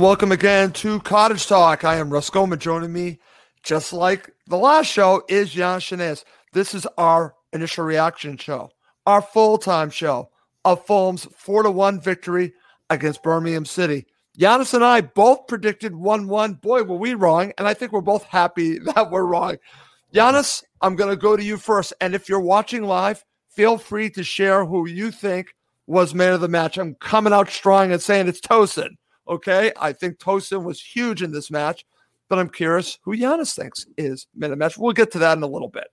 Welcome again to Cottage Talk. I am Russ Goldman. Joining me, just like the last show, is Jan. This is our initial reaction show, our full time show of Fulham's 4 to 1 victory against Birmingham City. Giannis and I both predicted 1 1. Boy, were we wrong. And I think we're both happy that we're wrong. Giannis, I'm going to go to you first. And if you're watching live, feel free to share who you think was man of the match. I'm coming out strong and saying it's Tosin. Okay. I think Tosin was huge in this match, but I'm curious who Giannis thinks is man match. We'll get to that in a little bit.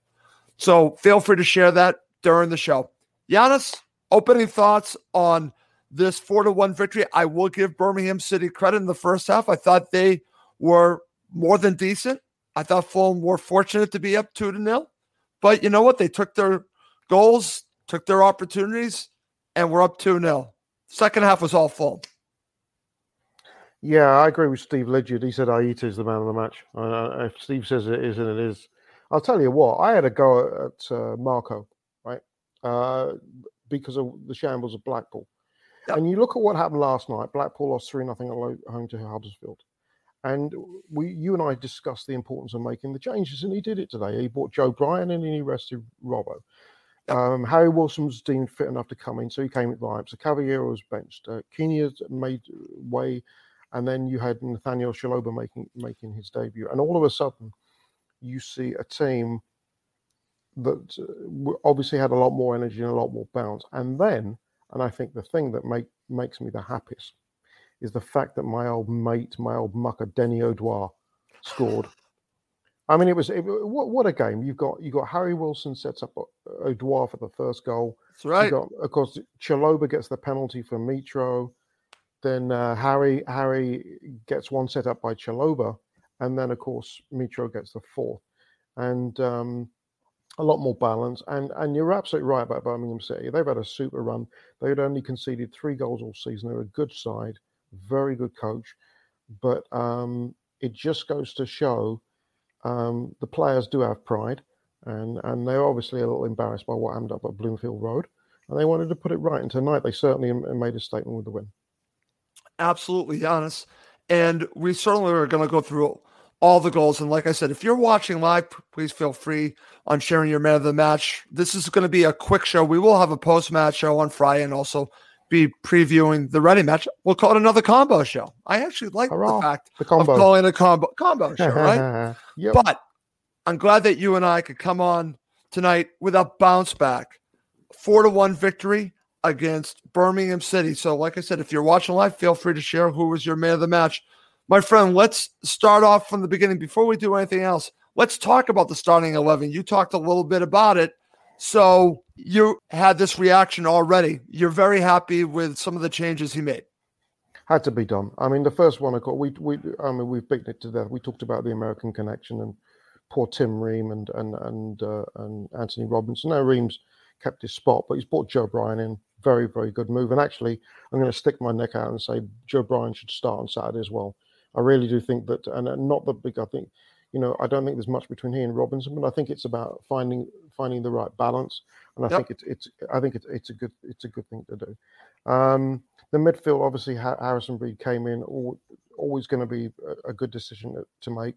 So feel free to share that during the show. Giannis, opening thoughts on this four to one victory. I will give Birmingham City credit in the first half. I thought they were more than decent. I thought Fulham were fortunate to be up two to nil, but you know what? They took their goals, took their opportunities, and we're up two nil. Second half was all Fulham. Yeah, I agree with Steve Ledyard. He said Aita is the man of the match. Uh, if Steve says it is, and it is. I'll tell you what, I had a go at uh, Marco, right? Uh, because of the shambles of Blackpool. Yep. And you look at what happened last night. Blackpool lost 3 nothing at home to Huddersfield. And we, you and I discussed the importance of making the changes, and he did it today. He brought Joe Bryan in and he rested Robbo. Um, Harry Wilson was deemed fit enough to come in, so he came at vibes. So Carvalho was benched. Uh, Kenya made way and then you had Nathaniel Chalobah making making his debut, and all of a sudden, you see a team that uh, obviously had a lot more energy and a lot more bounce. And then, and I think the thing that make, makes me the happiest is the fact that my old mate, my old mucker, Denny Odoi, scored. I mean, it was it, what, what a game! You've got you got Harry Wilson sets up Odoi for the first goal. That's right. Got, of course, Chalobah gets the penalty for Mitro. Then uh, Harry Harry gets one set up by Chalobah, and then of course Mitro gets the fourth, and um, a lot more balance. And and you're absolutely right about Birmingham City. They've had a super run. They had only conceded three goals all season. They're a good side, very good coach, but um, it just goes to show um, the players do have pride, and and they're obviously a little embarrassed by what happened up at Bloomfield Road, and they wanted to put it right. And tonight they certainly made a statement with the win absolutely Giannis. And we certainly are going to go through all the goals. And like I said, if you're watching live, please feel free on sharing your man of the match. This is going to be a quick show. We will have a post match show on Friday and also be previewing the ready match. We'll call it another combo show. I actually like Hurrah, the fact the combo. of calling a combo combo show, right? yep. But I'm glad that you and I could come on tonight with a bounce back. Four to one victory against Birmingham City. So, like I said, if you're watching live, feel free to share who was your man of the match. My friend, let's start off from the beginning. Before we do anything else, let's talk about the starting 11. You talked a little bit about it. So, you had this reaction already. You're very happy with some of the changes he made. had to be done. I mean, the first one, of course, we we I mean, we've beaten it to death. We talked about the American connection and poor Tim Ream and and and uh, and Anthony Robinson. Now Ream's kept his spot, but he's brought Joe Bryan in. Very very good move. And actually, I'm going to stick my neck out and say Joe Bryan should start on Saturday as well. I really do think that, and not the big. I think, you know, I don't think there's much between he and Robinson, but I think it's about finding finding the right balance. And I yep. think it's it's I think it's it's a good it's a good thing to do. Um, the midfield, obviously, Harrison Reed came in. always going to be a, a, good decision to make.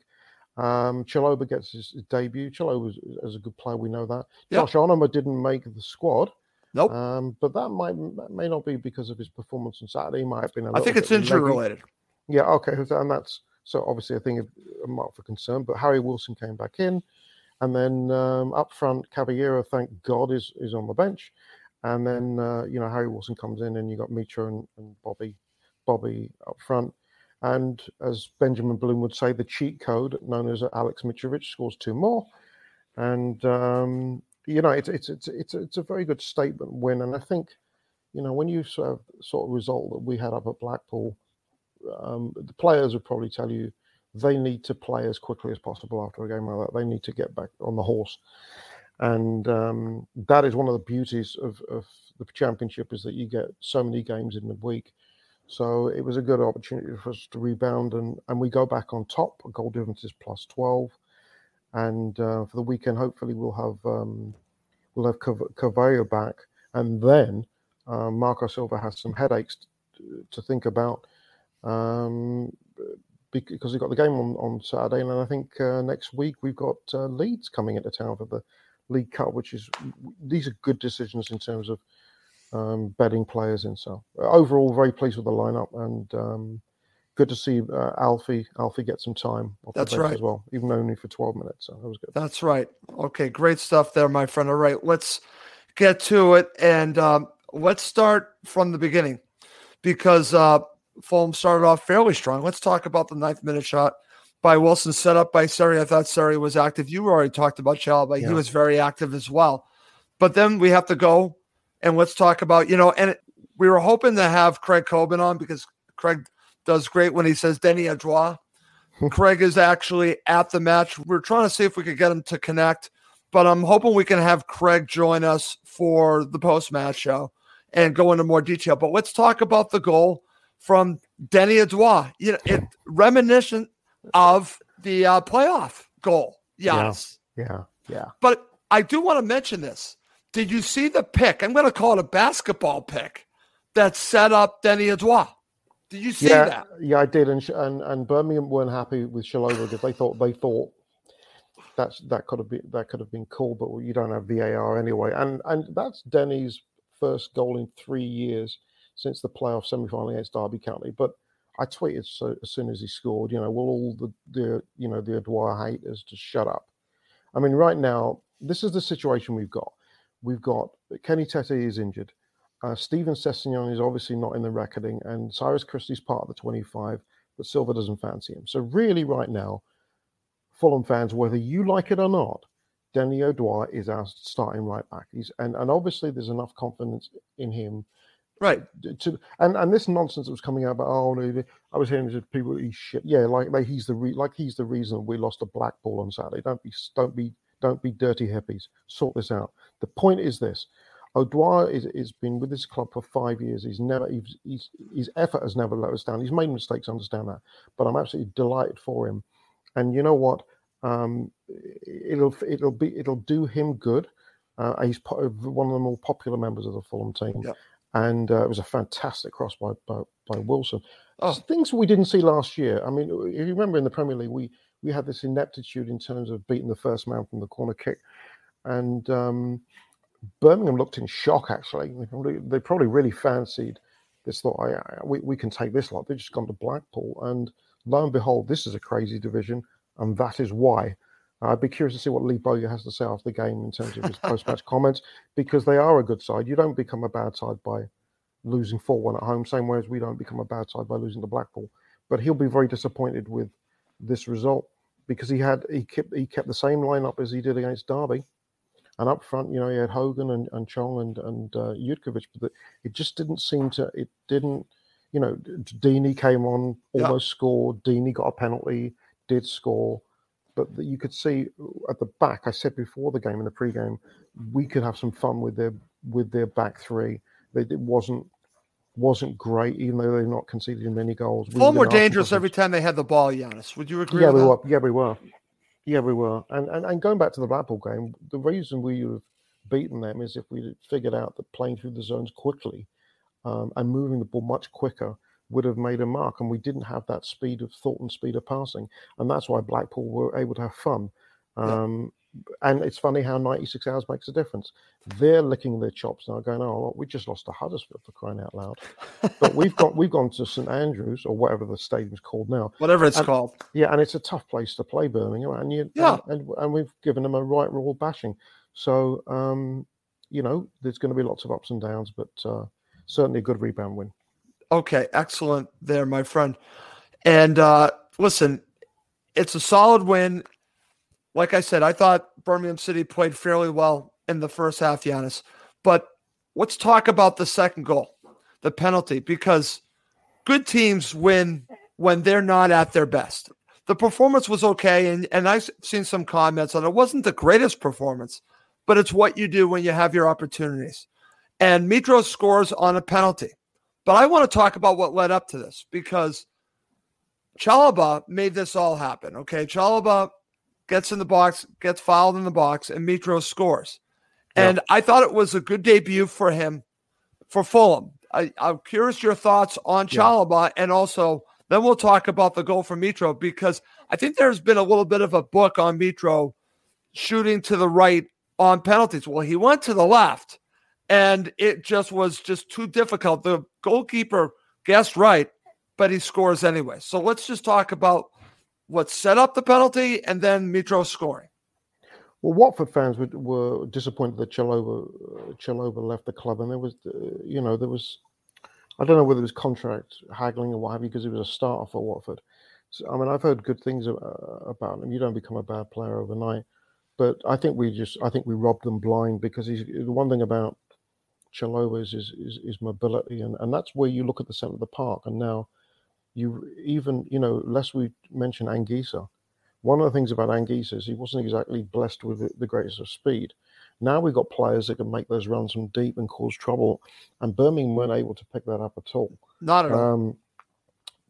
Um, Chalobah gets his debut. Chalobah is as a good player. We know that. Yep. Josh Onomah didn't make the squad. Nope. Um, but that might may not be because of his performance on Saturday. He might have been. I think it's injury related. Yeah. Okay. And that's so obviously a thing of a mark for concern. But Harry Wilson came back in, and then um, up front, Carvalho, thank God, is is on the bench. And then uh, you know Harry Wilson comes in, and you got Mitro and, and Bobby, Bobby up front. And as Benjamin Bloom would say, the cheat code known as Alex Mitrovic scores two more. And um, you know, it's it's it's it's it's a very good statement win. And I think, you know, when you sort of sort of result that we had up at Blackpool, um, the players would probably tell you they need to play as quickly as possible after a game like that. They need to get back on the horse. And um, that is one of the beauties of, of the championship is that you get so many games in the week so it was a good opportunity for us to rebound, and, and we go back on top. A goal difference is plus 12. And uh, for the weekend, hopefully, we'll have um, we'll have Carvalho back. And then uh, Marco Silva has some headaches to, to think about um, because we've got the game on, on Saturday. And I think uh, next week we've got uh, Leeds coming into town for the League Cup, which is these are good decisions in terms of um, betting players in. So overall, very pleased with the lineup and um, good to see uh, Alfie Alfie get some time. That's right as well, even only for twelve minutes. So that was good. That's right. Okay, great stuff there, my friend. All right, let's get to it and um, let's start from the beginning because uh, Fulham started off fairly strong. Let's talk about the ninth minute shot by Wilson, set up by Seri. I thought Seri was active. You already talked about Chalobah. Yeah. He was very active as well. But then we have to go and let's talk about you know. And we were hoping to have Craig Coben on because Craig does great when he says Denny Odoi. Craig is actually at the match. We're trying to see if we could get him to connect, but I'm hoping we can have Craig join us for the post match show and go into more detail. But let's talk about the goal from Denny Odoi. You know, it reminiscent of the uh, playoff goal. Yes. Yeah. Yeah. Yeah. But I do want to mention this. Did you see the pick? I'm going to call it a basketball pick that set up Denny Odoi. Did you see yeah, that? Yeah, I did, and and, and Birmingham weren't happy with Chalobah because they thought they thought that's that could have been that could have been cool, but you don't have VAR anyway, and and that's Denny's first goal in three years since the playoff semi-final against Derby County. But I tweeted so as soon as he scored, you know, will all the the you know the Odoi haters just shut up? I mean, right now this is the situation we've got we've got Kenny Tete is injured. Uh, Steven Sessegnon is obviously not in the reckoning, and Cyrus Christie's part of the 25, but Silva doesn't fancy him. So, really, right now, Fulham fans, whether you like it or not, Denny Odoi is our starting right back. He's and, and obviously there's enough confidence in him. Right. To, and and this nonsense that was coming out about oh no, I was hearing people he's shit. Yeah, like, like he's the re, like he's the reason we lost a Blackpool on Saturday. Don't be don't be don't be dirty hippies. Sort this out. The point is this: Odoi is has been with this club for five years. He's never he's, he's, his effort has never let us down. He's made mistakes, I understand that, but I'm absolutely delighted for him. And you know what? Um, it'll it'll be it'll do him good. Uh, he's one of the more popular members of the Fulham team, yep. and uh, it was a fantastic cross by by, by Wilson. Oh. Things we didn't see last year. I mean, if you remember in the Premier League, we we had this ineptitude in terms of beating the first man from the corner kick, and um, Birmingham looked in shock. Actually, they probably, they probably really fancied this. Thought, I, I, we we can take this lot. They've just gone to Blackpool, and lo and behold, this is a crazy division, and that is why. I'd be curious to see what Lee Bowyer has to say after the game in terms of his post-match comments, because they are a good side. You don't become a bad side by losing 4-1 at home, same way as we don't become a bad side by losing to Blackpool. But he'll be very disappointed with this result because he had he kept he kept the same lineup as he did against Derby, and up front, you know, he had Hogan and, and Chong and and uh, Jutkiewicz, but it just didn't seem to it didn't you know, Deeney came on, almost yeah. scored. Deeney got a penalty, did score, but you could see at the back. I said before the game in the pre-game, we could have some fun with their with their back three. It wasn't wasn't great, even though they're not conceding many goals. We Far more dangerous every time they had the ball, Giannis. Would you agree? Yeah, we that? were. Yeah, we were. Yeah, we were. And, and and going back to the Blackpool game, the reason we would have beaten them is if we figured out that playing through the zones quickly um, and moving the ball much quicker would have made a mark. And we didn't have that speed of thought and speed of passing. And that's why Blackpool were able to have fun. Um, and it's funny how 96 hours makes a difference. They're licking their chops now, going, "Oh, well, we just lost to Huddersfield for crying out loud." but we've got we've gone to St Andrews or whatever the stadium's called now, whatever it's and, called. Yeah, and it's a tough place to play, Birmingham, and you, yeah, and, and, and we've given them a right raw bashing. So, um, you know, there's going to be lots of ups and downs, but uh, certainly a good rebound win. Okay, excellent there, my friend. And uh, listen, it's a solid win like I said, I thought Birmingham City played fairly well in the first half, Giannis. But let's talk about the second goal, the penalty, because good teams win when they're not at their best. The performance was okay, and, and I've seen some comments on it. wasn't the greatest performance, but it's what you do when you have your opportunities. And Mitro scores on a penalty. But I want to talk about what led up to this because Chalobah made this all happen. Okay. Chalobah gets in the box, gets fouled in the box, and Mitro scores. And I thought it was a good debut for him for Fulham. I, am curious your thoughts on Chalobah yeah. and also then we'll talk about the goal for Mitro because I think there's been a little bit of a book on Mitro shooting to the right on penalties. Well, he went to the left, and it just was just too difficult. The goalkeeper guessed right, but he scores anyway. So let's just talk about what set up the penalty and then Mitro scoring. Well, Watford fans were, were disappointed that Chalobah, uh, Chalobah left the club, and there was, uh, you know, there was, I don't know whether it was contract haggling or what have you, because he was a starter for Watford. So, I mean, I've heard good things about him. You don't become a bad player overnight, but I think we just, I think we robbed them blind because he's the one thing about his, is, is mobility, and, and that's where you look at the centre of the park, and now you even, you know, lest we mention Anguissa, one of the things about Anguissa is he wasn't exactly blessed with the, greatest of speed. Now we've got players that can make those runs from deep and cause trouble, and Birmingham weren't able to pick that up at all. Not at all. Um,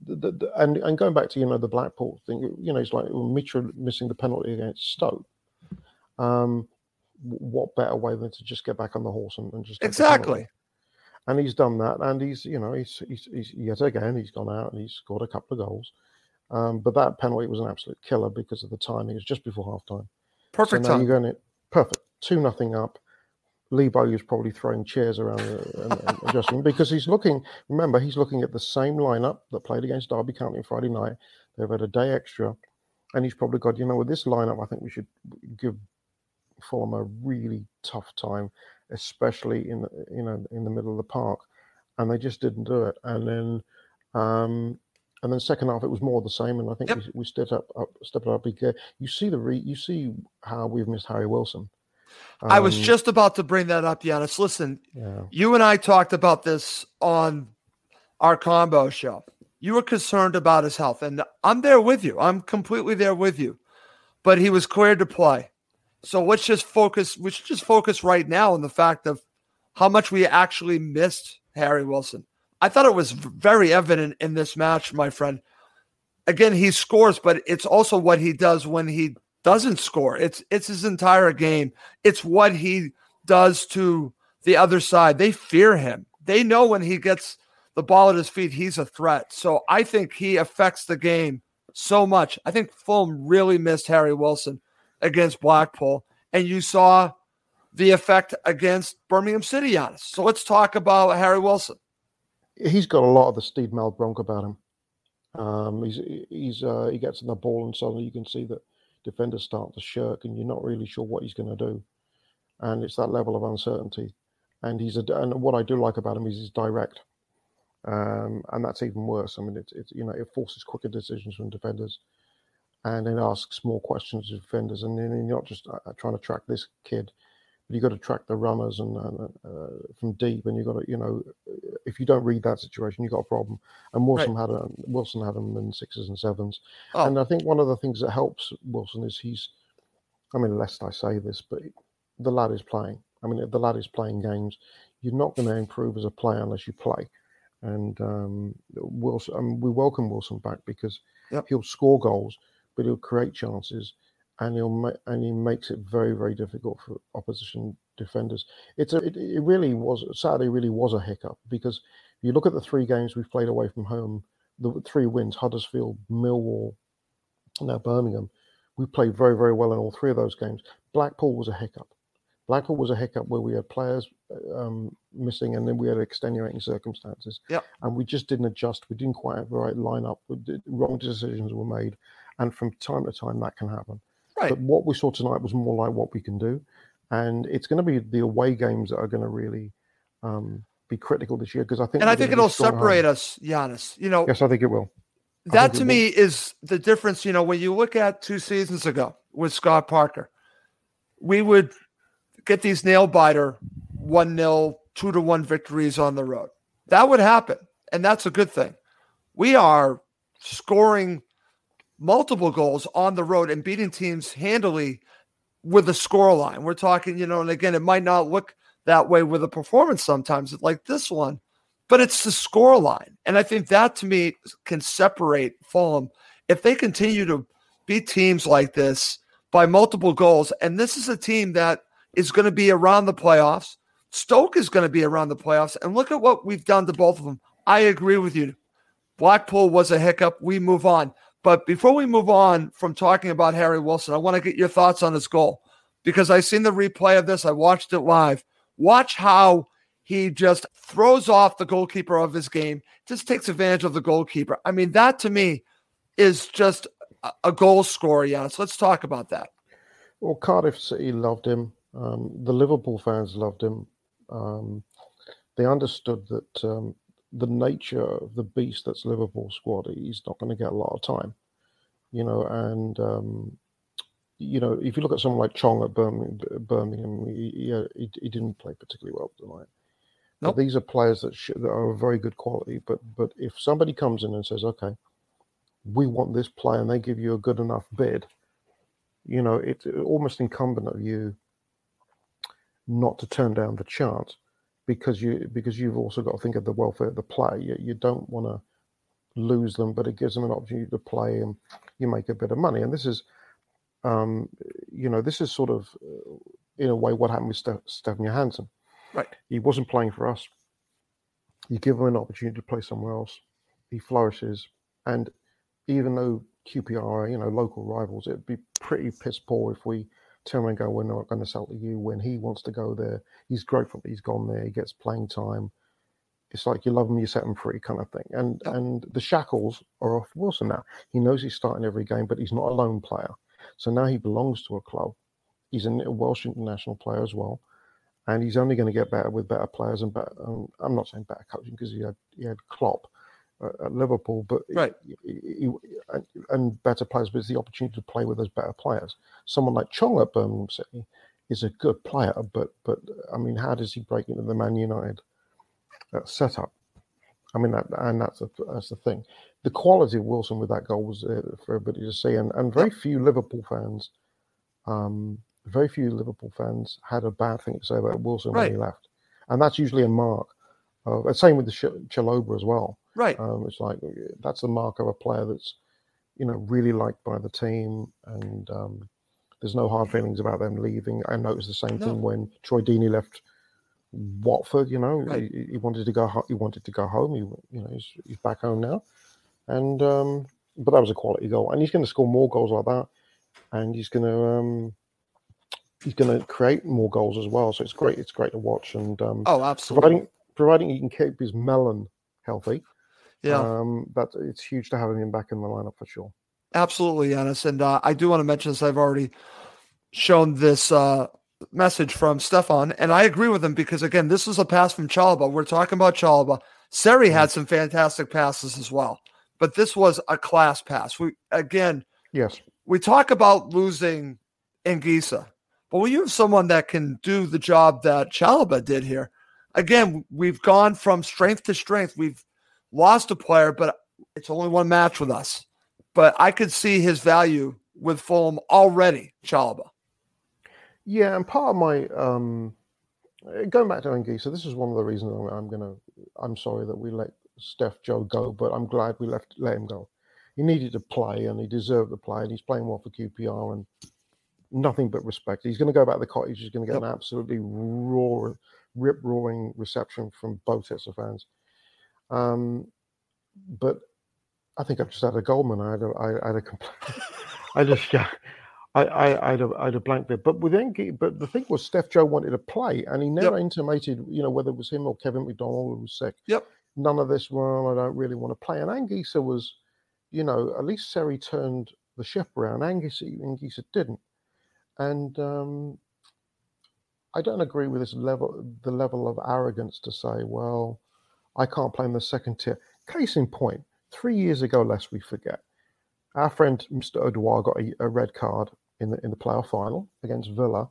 the, the, the, and and going back to you know the Blackpool thing, you know, it's like Mitchell missing the penalty against Stoke. Um, what better way than to just get back on the horse and, and just exactly and he's done that, and he's you know he's, he's, he's yet again he's gone out and he's scored a couple of goals. Um, but that penalty was an absolute killer because of the timing. It was just before half time. Perfect so time. You're going perfect two nothing up. Lee is probably throwing chairs around and, and adjusting because he's looking. Remember, he's looking at the same lineup that played against Derby County on Friday night. They've had a day extra, and he's probably got. You know, with this lineup, I think we should give Fulham a really tough time especially in you know in the middle of the park, and they just didn't do it. And then um, and then second half it was more the same, and I think yep. we, we stepped up, up stepped up big. You see the re, you see how we've missed Harry Wilson. Um, I was um, just about to bring that up, Giannis. Listen, yeah. you and I talked about this on our combo show. You were concerned about his health, and I'm there with you. I'm completely there with you. But he was cleared to play. So let's just focus. We should just focus right now on the fact of how much we actually missed Harry Wilson. I thought it was very evident in this match, my friend. Again, he scores, but it's also what he does when he doesn't score. It's it's his entire game. It's what he does to the other side. They fear him. They know when he gets the ball at his feet, he's a threat. So I think he affects the game so much. I think Fulham really missed Harry Wilson against Blackpool, and you saw the effect against Birmingham City on us. So let's talk about Harry Wilson. He's got a lot of the Steed Malbranque about him. Um, he's he's uh, he gets in the ball and suddenly you can see that defenders start to shirk and you're not really sure what he's going to do, and it's that level of uncertainty. And he's a and what I do like about him is he's direct, um, and that's even worse. I mean, it's it's you know it forces quicker decisions from defenders and then asks more questions of defenders. And then you're not just uh, uh, trying to track this kid but you've got to track the runners and uh, uh, from deep, and you've got to, you know, if you don't read that situation, you've got a problem. And Wilson right. had a, Wilson had them in sixes and sevens, oh. and I think one of the things that helps Wilson is he's, I mean, lest I say this, but the lad is playing. I mean, the lad is playing games. You're not going to improve as a player unless you play. And um, Wilson, I um, mean, we welcome Wilson back because yep. he'll score goals, but he'll create chances and he'll and he makes it very very difficult for opposition defenders. It's a it, it really was Saturday really was a hiccup because if you look at the three games we've played away from home, the three wins Huddersfield, Millwall, now Birmingham, we played very very well in all three of those games. Blackpool was a hiccup. Blackpool was a hiccup where we had players um, missing and then we had extenuating circumstances. Yep. And we just didn't adjust. We didn't quite have the right lineup. Wrong decisions were made. And from time to time, that can happen. Right. But what we saw tonight was more like what we can do, and it's going to be the away games that are going to really um, be critical this year because I think. And I think it'll separate home. us, Giannis. You know. Yes, I think it will. I that to me will. is the difference. You know, when you look at two seasons ago with Scott Parker, we would get these nail biter one nil, two to one victories on the road. That would happen, and that's a good thing. We are scoring multiple goals on the road and beating teams handily with a score line. We're talking, you know, and again, it might not look that way with a performance sometimes, like this one, but it's the score line. And I think that to me can separate Fulham. If they continue to beat teams like this by multiple goals, and this is a team that is going to be around the playoffs. Stoke is going to be around the playoffs. And look at what we've done to both of them. I agree with you. Blackpool was a hiccup. We move on. But before we move on from talking about Harry Wilson, I want to get your thoughts on his goal because I've seen the replay of this. I watched it live. Watch how he just throws off the goalkeeper of his game, just takes advantage of the goalkeeper. I mean, that to me is just a goal scorer, Yeah, So let's talk about that. Well, Cardiff City loved him. Um, the Liverpool fans loved him. Um, they understood that um, the nature of the beast that's Liverpool squad, he's not going to get a lot of time, you know. And um, you know, if you look at someone like Chong at Birmingham, Birmingham he, he, he didn't play particularly well tonight. Nope. These are players that, sh- that are of very good quality. But but if somebody comes in and says, okay, we want this player, and they give you a good enough bid, you know, it's almost incumbent of you not to turn down the chance because you because you've also got to think of the welfare of the player. You, you don't want to lose them, but it gives them an opportunity to play and you make a bit of money. And this is, um, you know, this is sort of uh, in a way what happened with Ste- Stefan Johansen. Right. He wasn't playing for us. You give him an opportunity to play somewhere else. He flourishes, and even though QPR you know, local rivals, it'd be pretty piss poor if we turn and go, we're not going to sell to you when he wants to go there. He's grateful that he's gone there. He gets playing time. It's like you love him, you set him free, kind of thing. And and the shackles are off Wilson now. He knows he's starting every game, but he's not a lone player. So now he belongs to a club. He's a Welsh international player as well, and he's only going to get better with better players and better. Um, I'm not saying better coaching because he had he had Klopp, at Liverpool, but right. He, he, and better players, but it's the opportunity to play with those better players. Someone like Chong at Birmingham City is a good player, but but I mean, how does he break into the Man United uh, setup? I mean, that, and that's a, that's the thing. The quality of Wilson with that goal was uh, for everybody to see, and, and very few Liverpool fans, um, very few Liverpool fans had a bad thing to say about Wilson right. when he left, and that's usually a mark. Uh, same with the Ch- Chalobah as well. Right. Um, it's like that's the mark of a player that's, you know, really liked by the team, and um, there's no hard feelings about them leaving. I noticed the same no. thing when Troy Deeney left Watford. You know, right. he, he, wanted to go. He wanted to go home. He, you know, he's, he's back home now, and um, but that was a quality goal, and he's going to score more goals like that, and he's going to. Um, he's going to create more goals as well, so it's great. It's great to watch, and um, oh, absolutely. Providing, providing he can keep his melon healthy, yeah, um, but it's huge to have him back in the lineup for sure. Absolutely, Giannis. And uh, I do want to mention this. I've already shown this uh, message from Stefan, and I agree with him because again, this is a pass from Chalobah. We're talking about Chalobah. Seri had some fantastic passes as well, but this was a class pass. We again, yes, we talk about losing Anguissa, But when you have someone that can do the job that Chalobah did here, again, we've gone from strength to strength. We've lost a player, but it's only one match with us. But I could see his value with Fulham already, Chalobah. Yeah, and part of my um, going back to Engie, so this is one of the reasons I'm, gonna. I'm sorry that we let Steph Joe go, but I'm glad we left let him go. He needed to play, and he deserved to play, and he's playing well for QPR, and nothing but respect. He's going to go back to the cottage. He's going to get yep. an absolutely raw, rip roaring reception from both sets of fans. Um, but I think I've just had a Goldman. I had a, I, I had a I just yeah, I, I, I'd have, I'd have blanked there. But with Engie, but the thing was, Steph Joe wanted to play, and he never yep. intimated, you know, whether it was him or Kevin McDonald who was sick. Yep. None of this. Well, I don't really want to play. And Anguissa was, you know, at least Seri turned the ship around. Anguissa, Anguissa didn't, and um, I don't agree with this level, the level of arrogance to say, well, I can't play in the second tier. Case in point, three years ago, lest we forget, our friend Mr. Odoi got a, a, red card in the in the playoff final against Villa.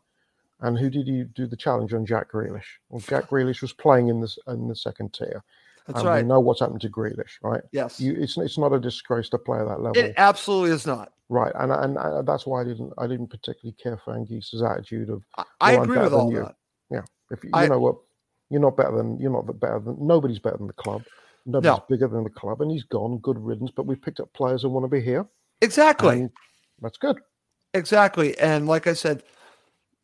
And who did you do the challenge on Jack Grealish? Well, Jack Grealish was playing in this in the second tier. That's and right. We know what's happened to Grealish, right? Yes. You, it's it's not a disgrace to play at that level. It absolutely is not. Right, and and, and that's why I didn't I didn't particularly care for Anguissa's attitude of. I, I agree with all you. that. Yeah, if you, I, know what, you're not better than you're not better than nobody's better than the club. Nobody's No. bigger than the club, and he's gone. Good riddance. But we've picked up players who want to be here. Exactly. that's good. Exactly. And like I said,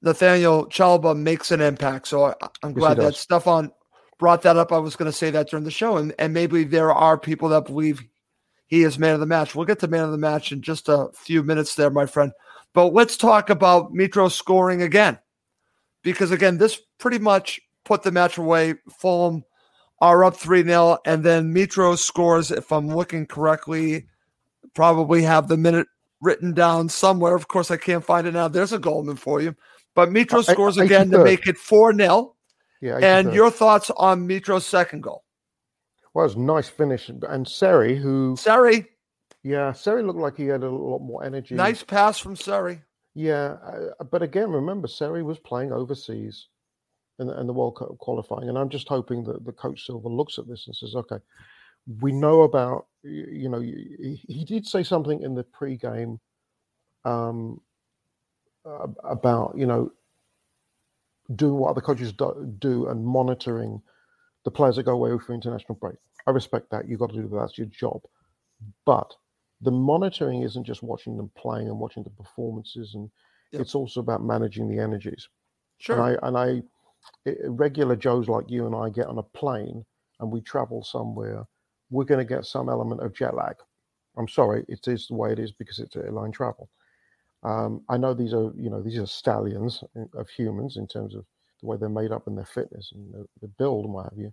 Nathaniel Chalobah makes an impact. So I, I'm he glad that. Stefan brought that up. I was going to say that during the show. And, and maybe there are people that believe he is man of the match. We'll get to man of the match in just a few minutes there, my friend. But let's talk about Mitro scoring again. Because again, this pretty much put the match away. Fulham are up 3 0. And then Mitro scores, if I'm looking correctly, probably have the minute written down somewhere. Of course, I can't find it now. There's a Goldman for you. But Mitro scores uh, again to make it 4 0. Yeah. And your thoughts on Mitro's second goal? Well, was nice finish, and Seri, who Seri, yeah, Seri looked like he had a lot more energy. nice pass from Seri. Yeah, uh, but again, remember, Seri was playing overseas in the, in the World Cup qualifying, and I'm just hoping that the coach Silva looks at this and says, "Okay, we know about you know." He, he did say something in the pre-game um, uh, about you know doing what other coaches do, do and monitoring the players that go away for international break. I respect that. You've got to do that. That's your job, but the monitoring isn't just watching them playing and watching the performances and Yep. it's also about managing the energies Sure. and i and i i- regular joes like you and i get on a plane and we travel somewhere we're going to get some element of jet lag i'm sorry it is the way it is because it's airline travel um, i know these are you know these are stallions of humans in terms of the way they're made up and their fitness and the, the build and what have you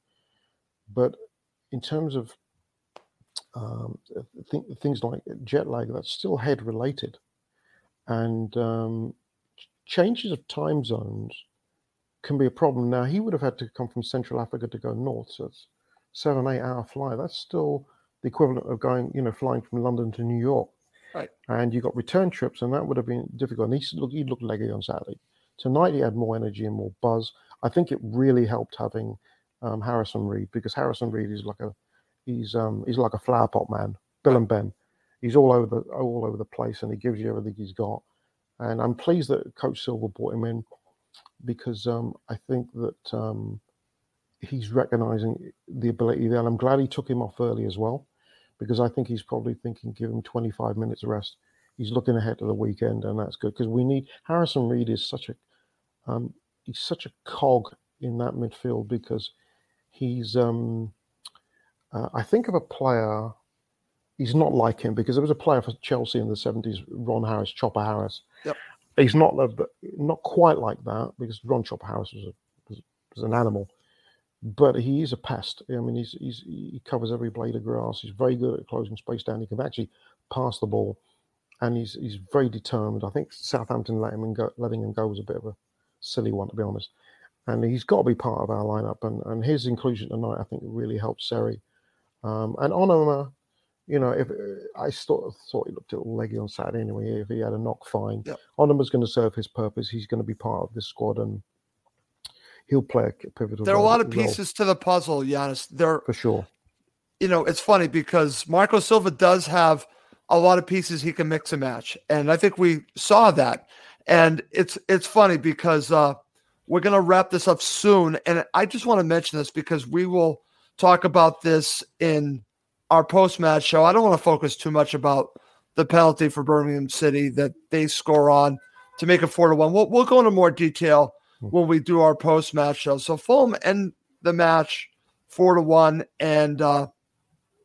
but in terms of um, th- things like jet lag, that's still head related. And um, ch- changes of time zones can be a problem. Now, he would have had to come from Central Africa to go north, so it's seven, eight hour flight. That's still the equivalent of going, you know, flying from London to New York. Right. And you got return trips, and that would have been difficult. And he s- look, he looked leggy on Saturday. Tonight, he had more energy and more buzz. I think it really helped having um, Harrison Reed because Harrison Reed is like a he's um he's like a flower pot man, Bill and Ben. He's all over the all over the place, and he gives you everything he's got. And I'm pleased that Coach Silva brought him in because um, I think that um, he's recognizing the ability there. And I'm glad he took him off early as well because I think he's probably thinking give him 25 minutes rest. He's looking ahead to the weekend, and that's good because we need Harrison Reed is such a um, he's such a cog in that midfield because he's um, uh, I think of a player. He's not like him because there was a player for Chelsea in the seventies, Ron Harris, Chopper Harris. Yep. He's not a, not quite like that because Ron Chopper Harris was, a, was, was an animal, but he is a pest. I mean, he's, he's he covers every blade of grass. He's very good at closing space down. He can actually pass the ball, and he's he's very determined. I think Southampton let him go, letting him go was a bit of a silly one to be honest. And he's got to be part of our lineup. And, and his inclusion tonight, I think, really helped Seri. Um, and Onomah, You know, if I sort of thought he looked a little leggy on Saturday anyway. If he had a knock, fine. Yep. Onomah's going to serve his purpose. He's going to be part of this squad, and he'll play a pivotal. There are a lot of role pieces to the puzzle, Giannis. There, for sure. you know, it's funny because Marco Silva does have a lot of pieces he can mix and match, and I think we saw that. And it's it's funny because uh, we're going to wrap this up soon, and I just want to mention this because we will talk about this in our post match show. I don't want to focus too much about the penalty for Birmingham City that they score on to make it four to one. We'll we'll go into more detail when we do our post match show. So Fulham end the match four to one, and uh,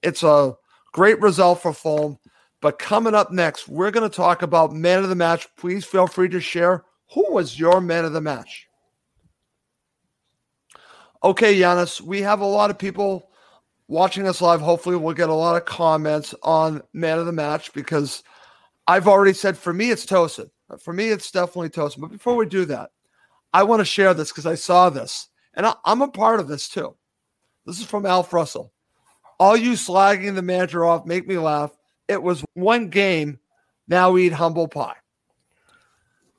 it's a great result for Fulham. But coming up next, we're going to talk about man of the match. Please feel free to share who was your man of the match. Okay, Giannis, we have a lot of people watching us live. Hopefully, we'll get a lot of comments on man of the match because I've already said for me, it's Tosin. For me, it's definitely Tosin. But before we do that, I want to share this because I saw this and I, I'm a part of this too. This is from Alf Russell. All you slagging the manager off make me laugh. It was one game. Now we eat humble pie.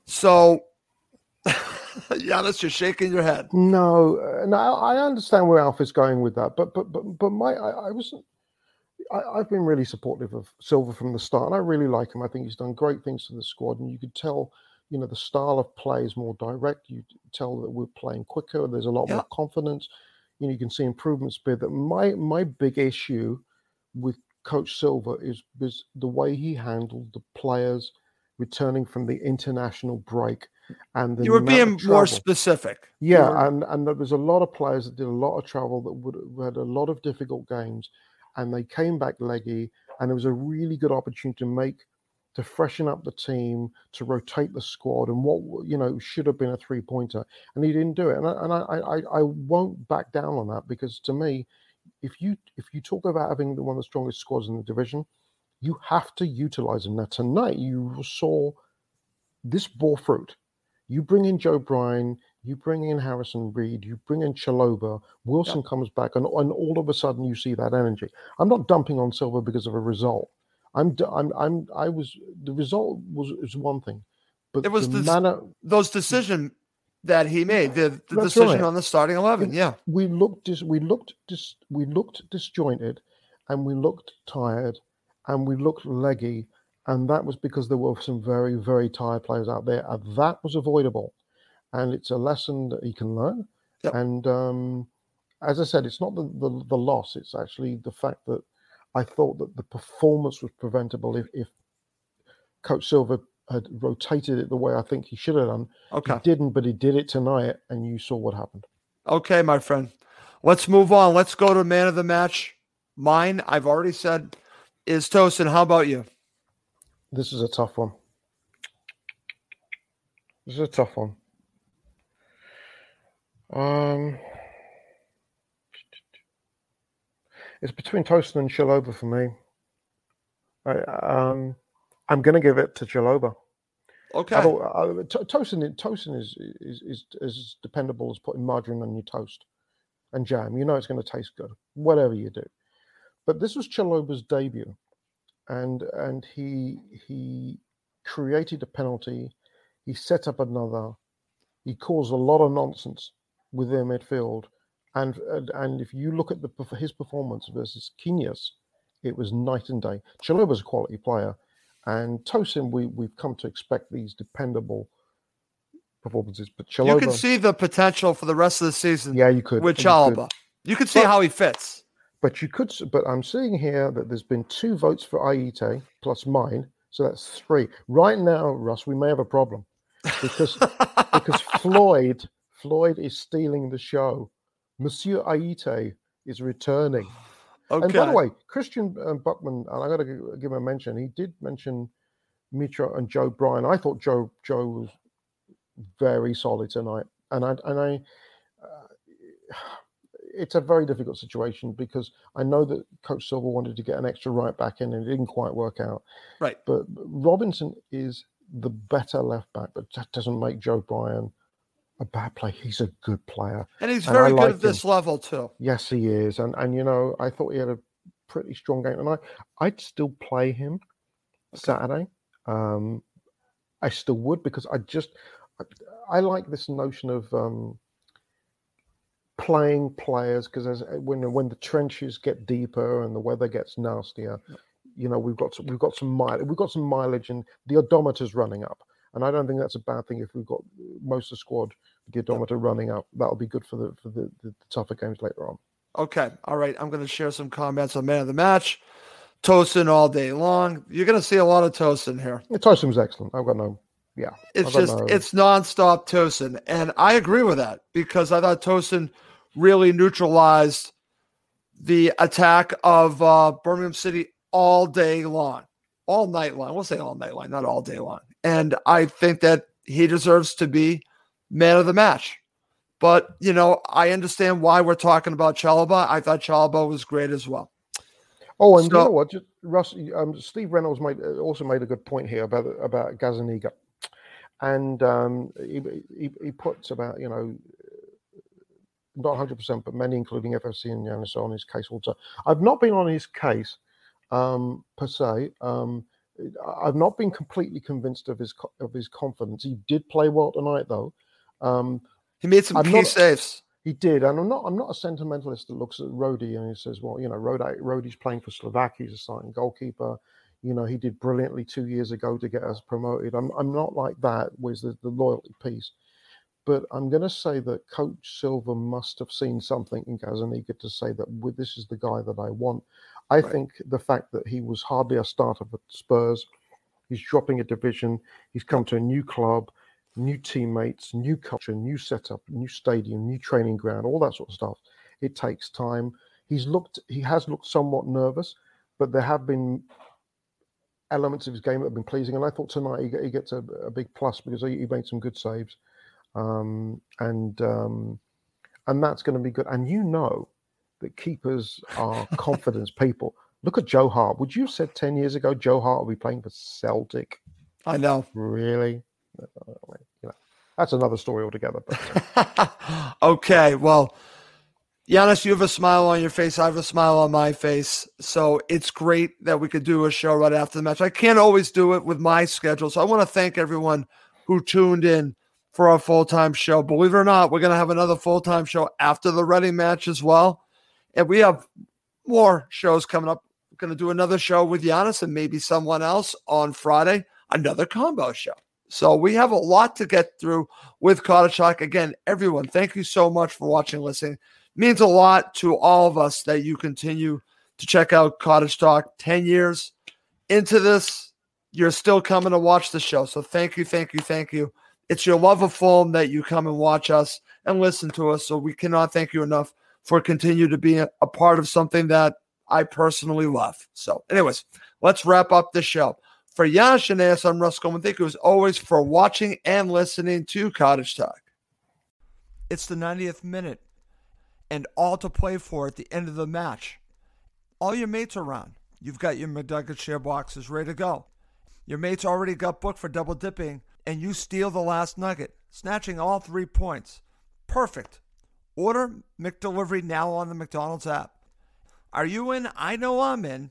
So, Giannis, you're shaking your head. No, uh, no, I understand where Alf is going with that, but but but but my I, I wasn't. I, I've been really supportive of Silva from the start, and I really like him. I think he's done great things for the squad, and you could tell, you know, the style of play is more direct. You tell that we're playing quicker. There's a lot Yeah. more confidence. You know, you can see improvements. But that my my big issue with Coach Silva is was the way he handled the players returning from the international break, and the You were being more specific. Yeah, were- and and there was a lot of players that did a lot of travel that would had a lot of difficult games, and they came back leggy, and it was a really good opportunity to make to freshen up the team, to rotate the squad, and what you know should have been a three pointer, and he didn't do it, and I, and I, I I won't back down on that because to me, if you if you talk about having the one of the strongest squads in the division, you have to utilize them. Now tonight you saw this bore fruit. You bring in Joe Bryan, you bring in Harrison Reed, you bring in Chalobah, Wilson comes back, and, and all of a sudden you see that energy. I'm not dumping on Silva because of a result. I'm, I'm, I'm, I was, the result was, is one thing, but It was the this- manner, those decision that he made, the, the decision right. on the starting eleven. Yeah. we looked, dis, we looked, dis, we looked disjointed, and we looked tired, and we looked leggy, and that was because there were some very, very tired players out there, and that was avoidable, and it's a lesson that he can learn. Yep. And um, as I said, it's not the, the the loss; it's actually the fact that I thought that the performance was preventable if, if Coach Silva had rotated it the way I think he should have done. Okay. He didn't, but he did it tonight, and you saw what happened. Okay, my friend. Let's move on. Let's go to man of the match. Mine, I've already said, is Tosin. How about you? This is a tough one. This is a tough one. Um, it's between Toaston and Chalobah for me. I, um, I'm going to give it to Chalobah. Okay. I uh, to- Toaston, Toaston is, is is is dependable as putting margarine on your toast and jam. You know it's going to taste good, whatever you do. But this was Chalobah's debut, and and he he created a penalty. He set up another. He caused a lot of nonsense within midfield, and and, and if you look at the his performance versus Quinez, it was night and day. Chalobah's a quality player, and Tosin we we've come to expect these dependable performances. But Chalobah, you can see the potential for the rest of the season yeah, you could with you could. Chalobah. You can see But- how he fits. But you could, but I'm seeing here that there's been two votes for Aite plus mine, so that's three. Right now, Russ, we may have a problem because because Floyd Floyd is stealing the show. Monsieur Aite is returning. Okay. And by the way, Christian um, Buckman, and I got to give him a mention. He did mention Mitra and Joe Bryan. I thought Joe Joe was very solid tonight, and I and I. Uh, it's a very difficult situation because I know that Coach Silva wanted to get an extra right back in and it didn't quite work out. Right. But Robinson is the better left back, but that doesn't make Joe Bryan a bad player. He's a good player. and he's and I very good like at this level too. Yes, he is. And and you know, I thought he had a pretty strong game tonight. I'd still play him Saturday. Um, I still would because I just I, I like this notion of um, playing players because when when the trenches get deeper and the weather gets nastier, you know we've got we've got some mileage we've got some mileage and the odometer's running up. And I don't think that's a bad thing if we've got most of the squad odometer running up. That'll be good for the for the, the, the tougher games later on. Okay. All right. I'm going to share some comments on man of the match. Tosin all day long. You're going to see a lot of Tosin here. Yeah, Tosin was excellent. I've got no, yeah. It's just, no... it's nonstop Tosin. And I agree with that because I thought Tosin really neutralized the attack of uh, Birmingham City all day long, all night long. We'll say all night long, not all day long. And I think that he deserves to be man of the match. But, you know, I understand why we're talking about Chalobah. I thought Chalobah was great as well. Oh, and so, you know what? Just, Russ, um, Steve Reynolds made, uh, also made a good point here about about Gazzaniga. And um, he, he, he puts about, you know, not 100%, but many, including FFC and Giannis, on his case also. I've not been on his case um, per se. Um, I've not been completely convinced of his of his confidence. He did play well tonight, though. Um, he made some I'm key not, saves. He did, and I'm not. I'm not a sentimentalist that looks at Rodi and he says, "Well, you know, Rody, Rody's playing for Slovakia. He's a starting goalkeeper. You know, he did brilliantly two years ago to get us promoted." I'm. I'm not like that with the, the loyalty piece, but I'm going to say that Coach Silva must have seen something in Gazzaniga to say that well, this is the guy that I want. I right. think the fact that he was hardly a starter for Spurs, he's dropping a division, he's come to a new club, new teammates, new culture, new setup, new stadium, new training ground, all that sort of stuff. It takes time. He's looked, he has looked somewhat nervous, but there have been elements of his game that have been pleasing. And I thought tonight he, he gets a, a, big plus because he, he, made some good saves, um, and um, and that's going to be good. And you know that keepers are confidence people. Look at Joe Hart. Would you have said 10 years ago Joe Hart will be playing for Celtic? I know. Really? That's another story altogether. But, uh, okay. Well, Giannis, you have a smile on your face. I have a smile on my face. So it's great that we could do a show right after the match. I can't always do it with my schedule. So I want to thank everyone who tuned in for our full time show. Believe it or not, we're going to have another full time show after the Reading match as well. And we have more shows coming up. We're going to do another show with Giannis and maybe someone else on Friday, another combo show. So we have a lot to get through with Cottage Talk. Again, everyone, thank you so much for watching, listening. Means a lot to all of us that you continue to check out Cottage Talk. 10 years into this, you're still coming to watch the show. So thank you, thank you, thank you. It's your love of Fulham that you come and watch us and listen to us. So we cannot thank you enough for continue to be a part of something that I personally love. So, anyways, let's wrap up the show. For Yash and I'm Russ Goldman. Thank you as always for watching and listening to Cottage Talk. It's the 90th minute and all to play for at the end of the match. All your mates are around. You've got your McNugget share boxes ready to go. Your mates already got booked for double dipping, and you steal the last nugget, snatching all three points. Perfect. Order McDelivery now on the McDonald's app. Are you in? I know I'm in.